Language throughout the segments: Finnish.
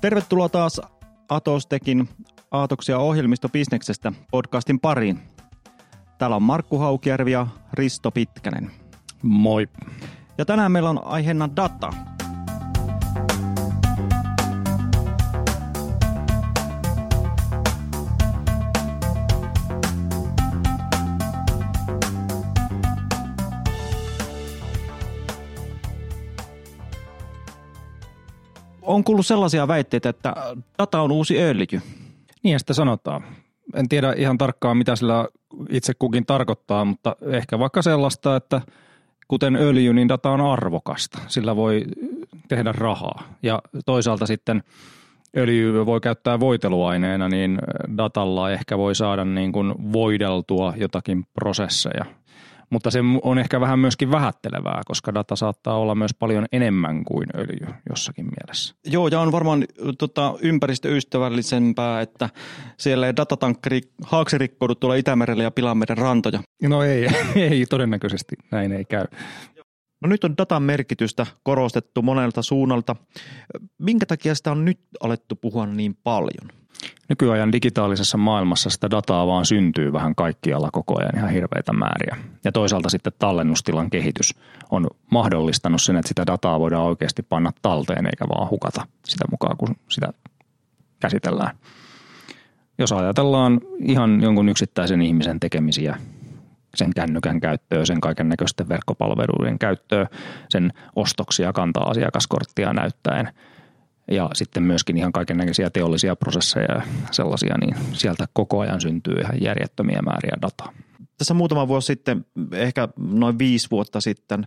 Tervetuloa taas Atostekin Aatoksia ohjelmistobisneksestä podcastin pariin. Täällä on Markku Haukjärvi ja Risto Pitkänen. Moi. Ja tänään meillä on aiheena data. On kuullut sellaisia väitteitä, että data on uusi öljy. Niin sitä sanotaan. En tiedä ihan tarkkaan, mitä sillä itse kukin tarkoittaa, mutta ehkä vaikka sellaista, että kuten öljy, niin data on arvokasta. Sillä voi tehdä rahaa. Ja toisaalta sitten öljy voi käyttää voiteluaineena, niin datalla ehkä voi saada niin kuin voideltua jotakin prosesseja – mutta se on ehkä vähän myöskin vähättelevää, koska data saattaa olla myös paljon enemmän kuin öljy jossakin mielessä. Joo, ja on varmaan tota, ympäristöystävällisempää, että siellä ei datatankkeri haaksirikkoudu tuolla Itämerellä ja pilaa meidän rantoja. No ei, ei todennäköisesti näin ei käy. No nyt on datan merkitystä korostettu monelta suunnalta. Minkä takia sitä on nyt alettu puhua niin paljon? Nykyajan digitaalisessa maailmassa sitä dataa vaan syntyy vähän kaikkialla koko ajan ihan hirveitä määriä. Ja toisaalta sitten tallennustilan kehitys on mahdollistanut sen, että sitä dataa voidaan oikeasti panna talteen eikä vaan hukata sitä mukaan, kun sitä käsitellään. Jos ajatellaan ihan jonkun yksittäisen ihmisen tekemisiä, sen kännykän käyttöä, sen kaiken näköisten verkkopalveluiden käyttöä, sen ostoksia, kantaa asiakaskorttia näyttäen – ja sitten myöskin ihan kaikenlaisia teollisia prosesseja ja sellaisia, niin sieltä koko ajan syntyy ihan järjettömiä määriä dataa. Tässä muutama vuosi sitten, ehkä noin viisi vuotta sitten,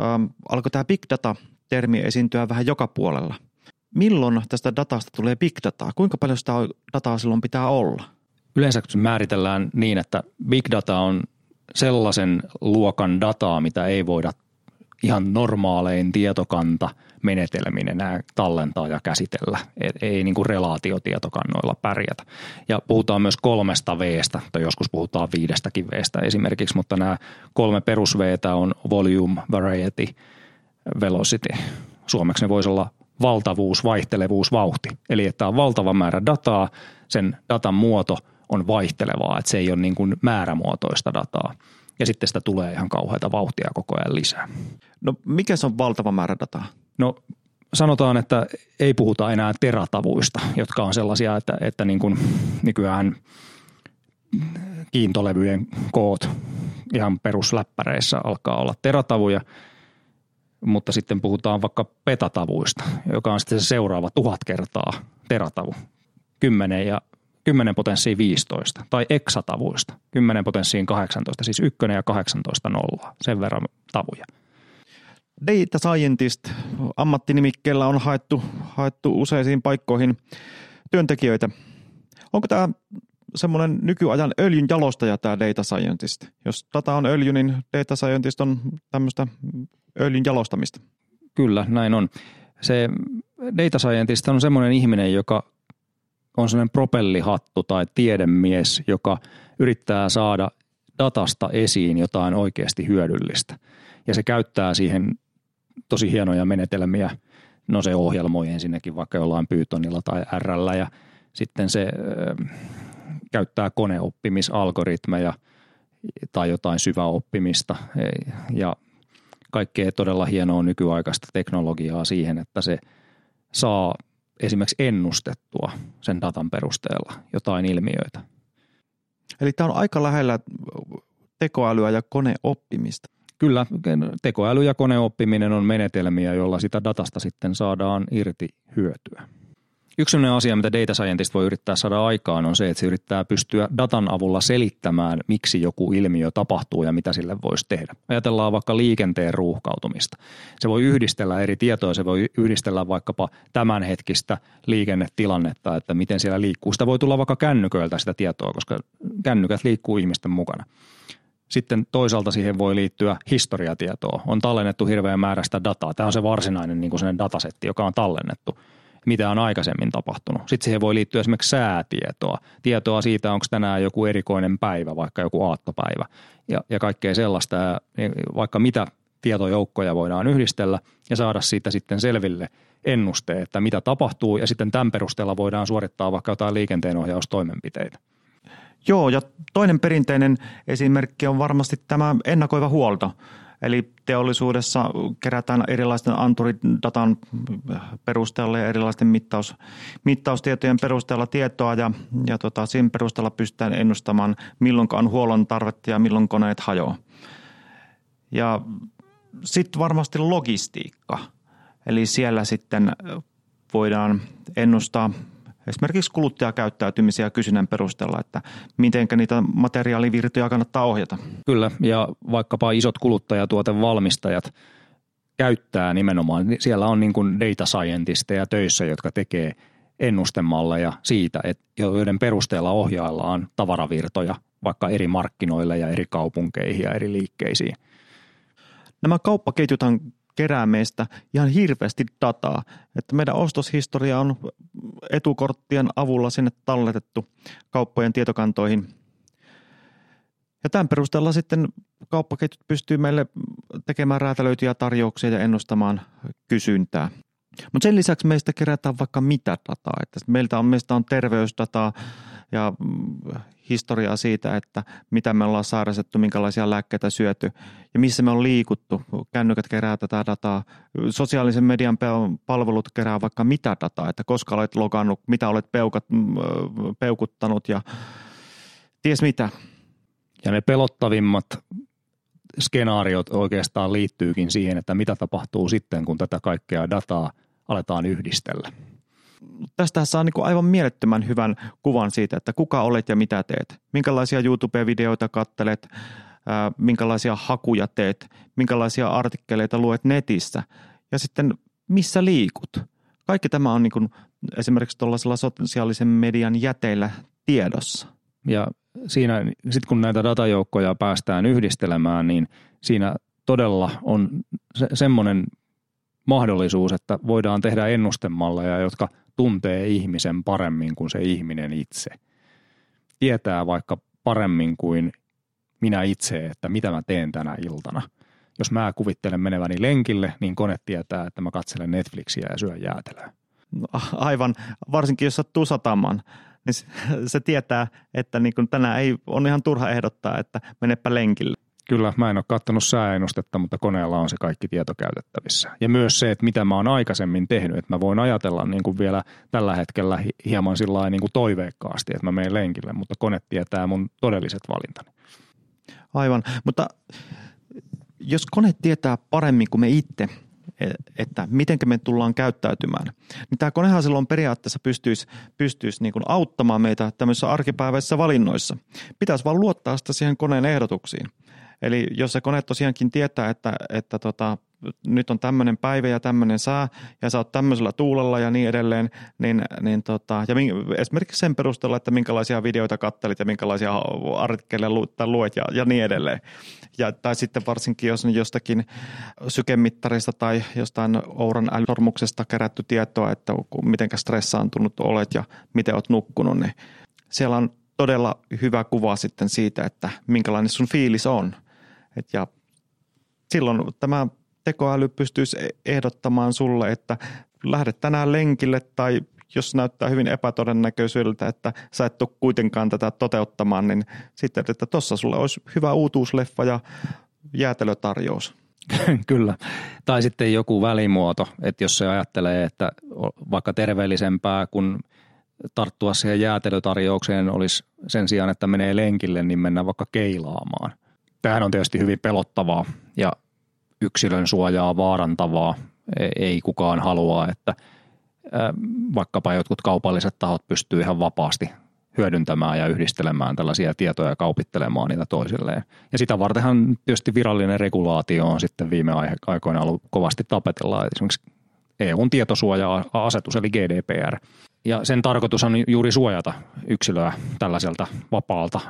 ähm, alkoi tämä big data-termi esiintyä vähän joka puolella. Milloin tästä datasta tulee big dataa? Kuinka paljon sitä dataa silloin pitää olla? Yleensä se määritellään niin, että big data on sellaisen luokan dataa, mitä ei voida ihan normaalein tietokanta menetelmin enää tallentaa ja käsitellä. Et ei niin kuin relaatiotietokannoilla pärjätä. Ja puhutaan myös kolmesta Vstä, tai joskus puhutaan viidestäkin Vstä esimerkiksi, mutta nämä kolme perus Vtä on volume, variety, velocity. Suomeksi ne voisi olla valtavuus, vaihtelevuus, vauhti. Eli että on valtava määrä dataa, sen datan muoto on vaihtelevaa, että se ei ole niin kuin määrämuotoista dataa – ja sitten sitä tulee ihan kauheita vauhtia koko ajan lisää. No mikä se on valtava määrä dataa? No sanotaan, että ei puhuta enää teratavuista, jotka on sellaisia, että, että niin kuin nykyään kiintolevyjen koot ihan perusläppäreissä alkaa olla teratavuja, mutta sitten puhutaan vaikka petatavuista, joka on sitten se seuraava tuhat kertaa teratavu. 10 ja 10 potenssiin 15 tai eksatavuista 10 potenssiin 18, siis 1 ja 18 nollaa, sen verran tavuja. Data Scientist ammattinimikkeellä on haettu, haettu useisiin paikkoihin työntekijöitä. Onko tämä semmoinen nykyajan öljyn jalostaja tämä data scientist? Jos data on öljy, niin data scientist on tämmöistä öljyn jalostamista. Kyllä, näin on. Se data scientist on semmoinen ihminen, joka on sellainen propellihattu tai tiedemies, joka yrittää saada datasta esiin jotain oikeasti hyödyllistä. Ja se käyttää siihen tosi hienoja menetelmiä. No se ohjelmoi ensinnäkin vaikka jollain Pythonilla tai RL ja sitten se käyttää koneoppimisalgoritmeja tai jotain syväoppimista ja kaikkea todella hienoa nykyaikaista teknologiaa siihen, että se saa esimerkiksi ennustettua sen datan perusteella jotain ilmiöitä. Eli tämä on aika lähellä tekoälyä ja koneoppimista. Kyllä, tekoäly ja koneoppiminen on menetelmiä, joilla sitä datasta sitten saadaan irti hyötyä. Yksi sellainen asia, mitä data scientist voi yrittää saada aikaan, on se, että se yrittää pystyä datan avulla selittämään, miksi joku ilmiö tapahtuu ja mitä sille voisi tehdä. Ajatellaan vaikka liikenteen ruuhkautumista. Se voi yhdistellä eri tietoja, se voi yhdistellä vaikkapa tämänhetkistä liikennetilannetta, että miten siellä liikkuu. Sitä voi tulla vaikka kännyköiltä sitä tietoa, koska kännykät liikkuu ihmisten mukana. Sitten toisaalta siihen voi liittyä historiatietoa. On tallennettu hirveän määrästä dataa. Tämä on se varsinainen niin kuin datasetti, joka on tallennettu – mitä on aikaisemmin tapahtunut. Sitten siihen voi liittyä esimerkiksi säätietoa, tietoa siitä, onko tänään joku erikoinen päivä, vaikka joku aattopäivä ja, ja kaikkea sellaista. Ja vaikka mitä tietojoukkoja voidaan yhdistellä ja saada siitä sitten selville ennuste, että mitä tapahtuu ja sitten tämän perusteella voidaan suorittaa vaikka jotain liikenteenohjaustoimenpiteitä. Joo, ja toinen perinteinen esimerkki on varmasti tämä ennakoiva huolto. Eli teollisuudessa kerätään erilaisten anturidatan perusteella ja erilaisten mittaus, mittaustietojen perusteella tietoa ja, ja tota, siinä perusteella pystytään ennustamaan, milloin on huollon tarvetta ja milloin koneet hajoaa. Ja sitten varmasti logistiikka. Eli siellä sitten voidaan ennustaa esimerkiksi kuluttajakäyttäytymisiä kysynnän perusteella, että miten niitä materiaalivirtoja kannattaa ohjata. Kyllä, ja vaikkapa isot kuluttajatuotevalmistajat käyttää nimenomaan, siellä on niin kuin data scientisteja töissä, jotka tekee ennustemalleja siitä, että joiden perusteella ohjaillaan tavaravirtoja vaikka eri markkinoille ja eri kaupunkeihin ja eri liikkeisiin. Nämä kauppaketjuthan kerää meistä ihan hirveästi dataa. Että meidän ostoshistoria on etukorttien avulla sinne talletettu kauppojen tietokantoihin. Ja tämän perusteella sitten kauppaketjut pystyy meille tekemään räätälöityjä tarjouksia ja ennustamaan kysyntää. Mutta sen lisäksi meistä kerätään vaikka mitä dataa. Että meiltä on, meistä on terveysdataa ja mm, historiaa siitä, että mitä me ollaan sairastettu, minkälaisia lääkkeitä syöty ja missä me on liikuttu. Kännykät kerää tätä dataa. Sosiaalisen median palvelut kerää vaikka mitä dataa, että koska olet logannut, mitä olet peukat, mm, peukuttanut ja ties mitä. Ja ne pelottavimmat skenaariot oikeastaan liittyykin siihen, että mitä tapahtuu sitten, kun tätä kaikkea dataa aletaan yhdistellä tästä saa niin aivan mielettömän hyvän kuvan siitä, että kuka olet ja mitä teet. Minkälaisia YouTube-videoita kattelet, minkälaisia hakuja teet, minkälaisia artikkeleita luet netissä ja sitten missä liikut. Kaikki tämä on niin kuin esimerkiksi tuollaisella sosiaalisen median jäteillä tiedossa. Ja siinä sitten kun näitä datajoukkoja päästään yhdistelemään, niin siinä todella on se, semmoinen mahdollisuus, että voidaan tehdä ennustemalleja, jotka tuntee ihmisen paremmin kuin se ihminen itse. Tietää vaikka paremmin kuin minä itse, että mitä mä teen tänä iltana. Jos mä kuvittelen meneväni lenkille, niin kone tietää, että mä katselen Netflixiä ja syön jäätelöä. No, aivan, varsinkin jos sattuu satamaan, niin se, tietää, että niin tänään ei, on ihan turha ehdottaa, että menepä lenkille. Kyllä, mä en ole katsonut sääennustetta, mutta koneella on se kaikki tieto käytettävissä. Ja myös se, että mitä mä oon aikaisemmin tehnyt, että mä voin ajatella niin kuin vielä tällä hetkellä hieman sillä niin kuin toiveikkaasti, että mä menen lenkille, mutta kone tietää mun todelliset valintani. Aivan, mutta jos kone tietää paremmin kuin me itse, e, että miten me tullaan käyttäytymään, niin tämä konehan silloin periaatteessa pystyisi, pystyisi niin kuin auttamaan meitä tämmöisissä arkipäiväisissä valinnoissa. Pitäisi vaan luottaa sitä siihen koneen ehdotuksiin. Eli jos se kone tosiaankin tietää, että, että tota, nyt on tämmöinen päivä ja tämmöinen sää ja sä oot tämmöisellä tuulella ja niin edelleen, niin, niin tota, ja esimerkiksi sen perusteella, että minkälaisia videoita kattelit ja minkälaisia artikkeleja lu, luet ja, ja niin edelleen. Ja, tai sitten varsinkin, jos on jostakin sykemittarista tai jostain Ouran älysormuksesta kerätty tietoa, että miten stressaantunut olet ja miten olet nukkunut, niin siellä on todella hyvä kuva sitten siitä, että minkälainen sun fiilis on – et ja silloin tämä tekoäly pystyisi e- ehdottamaan sulle, että lähdet tänään lenkille tai jos näyttää hyvin epätodennäköisyydeltä, että sä et ole kuitenkaan tätä toteuttamaan, niin sitten, että tuossa sulle olisi hyvä uutuusleffa ja jäätelötarjous. Kyllä. Tai sitten joku välimuoto, että jos se ajattelee, että vaikka terveellisempää kuin tarttua siihen jäätelötarjoukseen olisi sen sijaan, että menee lenkille, niin mennään vaikka keilaamaan – Tämähän on tietysti hyvin pelottavaa ja yksilön suojaa vaarantavaa. E, ei kukaan halua, että vaikkapa jotkut kaupalliset tahot pystyy ihan vapaasti hyödyntämään ja yhdistelemään tällaisia tietoja ja kaupittelemaan niitä toisilleen. Ja sitä vartenhan tietysti virallinen regulaatio on sitten viime aikoina ollut kovasti tapetella. Esimerkiksi EUn tietosuoja-asetus eli GDPR. Ja sen tarkoitus on juuri suojata yksilöä tällaiselta vapaalta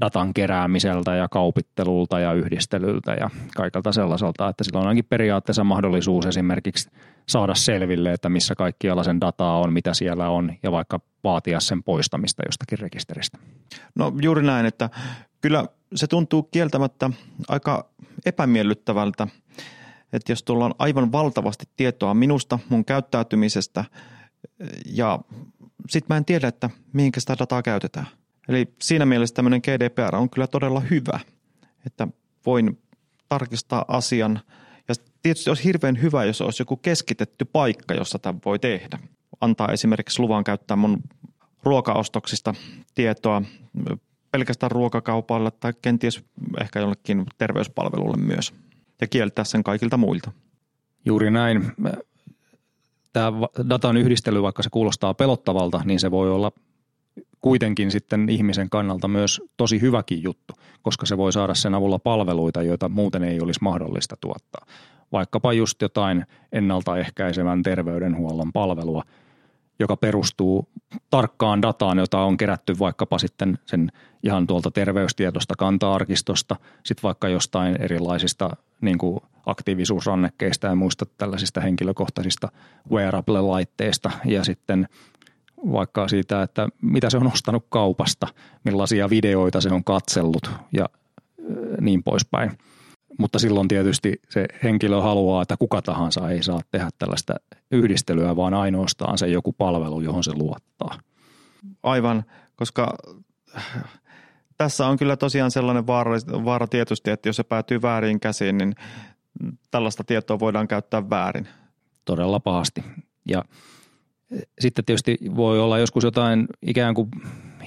datan keräämiseltä ja kaupittelulta ja yhdistelyltä ja kaikelta sellaiselta, että sillä on ainakin periaatteessa mahdollisuus esimerkiksi saada selville, että missä kaikkialla sen dataa on, mitä siellä on ja vaikka vaatia sen poistamista jostakin rekisteristä. No juuri näin, että kyllä se tuntuu kieltämättä aika epämiellyttävältä että jos tuolla on aivan valtavasti tietoa minusta, mun käyttäytymisestä ja sitten mä en tiedä, että mihinkä sitä dataa käytetään. Eli siinä mielessä tämmöinen GDPR on kyllä todella hyvä, että voin tarkistaa asian. Ja tietysti olisi hirveän hyvä, jos olisi joku keskitetty paikka, jossa tämä voi tehdä. Antaa esimerkiksi luvan käyttää mun ruokaostoksista tietoa pelkästään ruokakaupalle tai kenties ehkä jollekin terveyspalvelulle myös ja kieltää sen kaikilta muilta. Juuri näin. Tämä datan yhdistely, vaikka se kuulostaa pelottavalta, niin se voi olla kuitenkin sitten ihmisen kannalta myös tosi hyväkin juttu, koska se voi saada sen avulla palveluita, joita muuten ei olisi mahdollista tuottaa. Vaikkapa just jotain ennaltaehkäisevän terveydenhuollon palvelua – joka perustuu tarkkaan dataan, jota on kerätty vaikkapa sitten sen ihan tuolta terveystiedosta kanta-arkistosta, sitten vaikka jostain erilaisista niin kuin aktiivisuusrannekkeista ja muista tällaisista henkilökohtaisista wearable-laitteista ja sitten vaikka siitä, että mitä se on ostanut kaupasta, millaisia videoita se on katsellut ja niin poispäin – mutta silloin tietysti se henkilö haluaa, että kuka tahansa ei saa tehdä tällaista yhdistelyä, vaan ainoastaan se joku palvelu, johon se luottaa. Aivan, koska tässä on kyllä tosiaan sellainen vaara, vaara tietysti, että jos se päätyy väärin käsiin, niin tällaista tietoa voidaan käyttää väärin. Todella pahasti. Ja sitten tietysti voi olla joskus jotain ikään kuin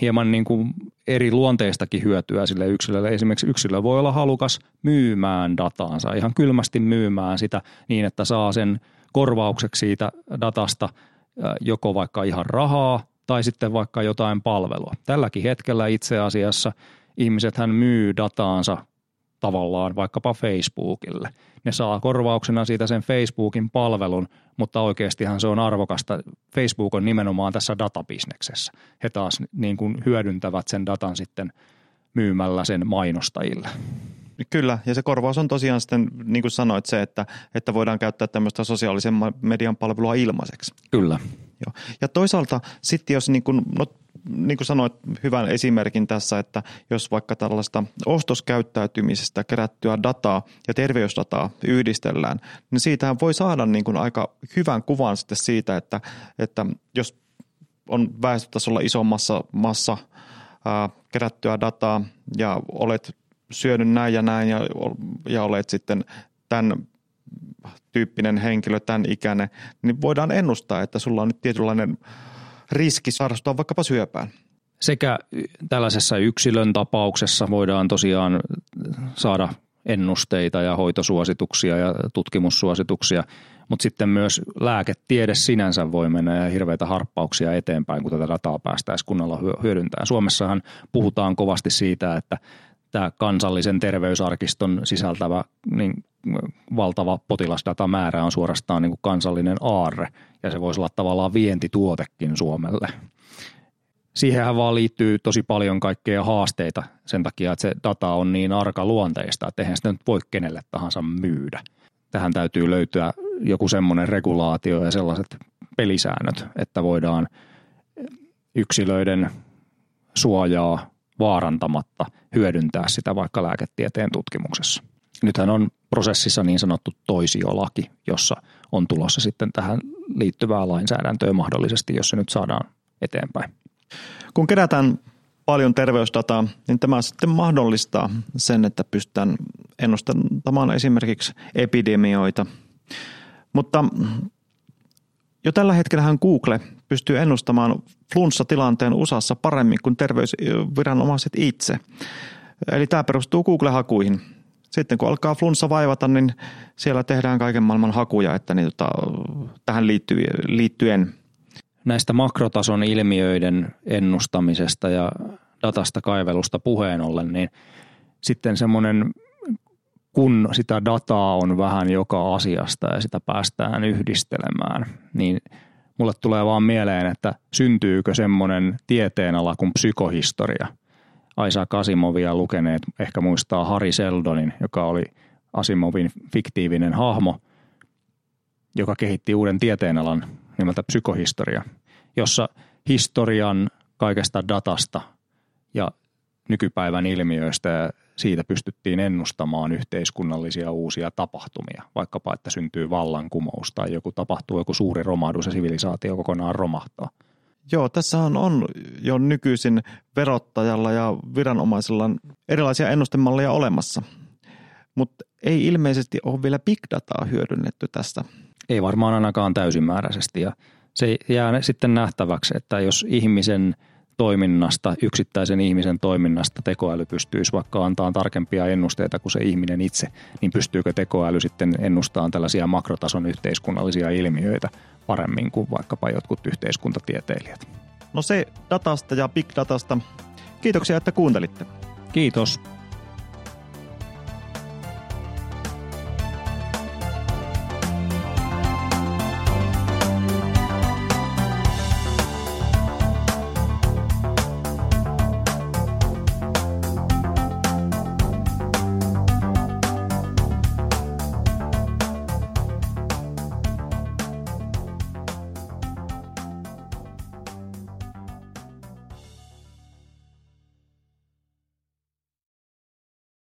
hieman niin kuin eri luonteistakin hyötyä sille yksilölle. Esimerkiksi yksilö voi olla halukas myymään dataansa, ihan kylmästi myymään sitä niin, että saa sen korvaukseksi siitä datasta joko vaikka ihan rahaa tai sitten vaikka jotain palvelua. Tälläkin hetkellä itse asiassa ihmiset hän myy dataansa tavallaan vaikkapa Facebookille. Ne saa korvauksena siitä sen Facebookin palvelun, mutta oikeastihan se on arvokasta. Facebook on nimenomaan tässä databisneksessä. He taas niin kuin hyödyntävät sen datan sitten myymällä sen mainostajille. Kyllä, ja se korvaus on tosiaan sitten, niin kuin sanoit, se, että, että voidaan käyttää tämmöistä sosiaalisen median palvelua ilmaiseksi. Kyllä. Joo. Ja toisaalta sitten jos, niin kuin, no niin kuin sanoit hyvän esimerkin tässä, että jos vaikka tällaista ostoskäyttäytymisestä kerättyä dataa ja terveysdataa yhdistellään, niin siitähän voi saada niin kuin aika hyvän kuvan sitten siitä, että, että jos on väestötasolla isommassa massa ää, kerättyä dataa ja olet syönyt näin ja näin ja, ja olet sitten tämän tyyppinen henkilö, tämän ikäinen, niin voidaan ennustaa, että sulla on nyt tietynlainen – riski sairastua vaikkapa syöpään. Sekä tällaisessa yksilön tapauksessa voidaan tosiaan saada ennusteita ja hoitosuosituksia ja tutkimussuosituksia, mutta sitten myös lääketiede sinänsä voi mennä ja hirveitä harppauksia eteenpäin, kun tätä dataa päästäisiin kunnolla hyödyntämään. Suomessahan puhutaan kovasti siitä, että tämä kansallisen terveysarkiston sisältävä niin valtava potilasdatamäärä on suorastaan niin kuin kansallinen aarre ja se voisi olla tavallaan vientituotekin Suomelle. Siihenhän vaan liittyy tosi paljon kaikkea haasteita sen takia, että se data on niin arka luonteista, että eihän sitä nyt voi kenelle tahansa myydä. Tähän täytyy löytyä joku semmoinen regulaatio ja sellaiset pelisäännöt, että voidaan yksilöiden suojaa vaarantamatta hyödyntää sitä vaikka lääketieteen tutkimuksessa. Nythän on prosessissa niin sanottu toisiolaki, jossa on tulossa sitten tähän liittyvää lainsäädäntöä mahdollisesti, jos se nyt saadaan eteenpäin. Kun kerätään paljon terveysdataa, niin tämä sitten mahdollistaa sen, että pystytään ennustamaan esimerkiksi epidemioita. Mutta jo tällä hetkellähän Google pystyy ennustamaan flunssatilanteen USAssa paremmin kuin terveysviranomaiset itse. Eli tämä perustuu Google-hakuihin. Sitten kun alkaa flunssa vaivata, niin siellä tehdään kaiken maailman hakuja, että niin, tota, tähän liittyen. Näistä makrotason ilmiöiden ennustamisesta ja datasta kaivelusta puheen ollen, niin sitten semmoinen, kun sitä dataa on vähän joka asiasta ja sitä päästään yhdistelemään, niin mulle tulee vaan mieleen, että syntyykö semmoinen tieteenala kuin psykohistoria – Isaac Asimovia lukeneet ehkä muistaa Harry Seldonin, joka oli Asimovin fiktiivinen hahmo, joka kehitti uuden tieteenalan nimeltä psykohistoria, jossa historian kaikesta datasta ja nykypäivän ilmiöistä ja siitä pystyttiin ennustamaan yhteiskunnallisia uusia tapahtumia, vaikkapa että syntyy vallankumous tai joku tapahtuu joku suuri romahdus ja sivilisaatio kokonaan romahtaa. Joo, tässä on, jo nykyisin verottajalla ja viranomaisilla erilaisia ennustemalleja olemassa, mutta ei ilmeisesti ole vielä big dataa hyödynnetty tästä. Ei varmaan ainakaan täysimääräisesti ja se jää sitten nähtäväksi, että jos ihmisen – toiminnasta, yksittäisen ihmisen toiminnasta tekoäly pystyisi vaikka antaa tarkempia ennusteita kuin se ihminen itse, niin pystyykö tekoäly sitten ennustamaan tällaisia makrotason yhteiskunnallisia ilmiöitä paremmin kuin vaikkapa jotkut yhteiskuntatieteilijät? No se datasta ja big datasta. Kiitoksia, että kuuntelitte. Kiitos.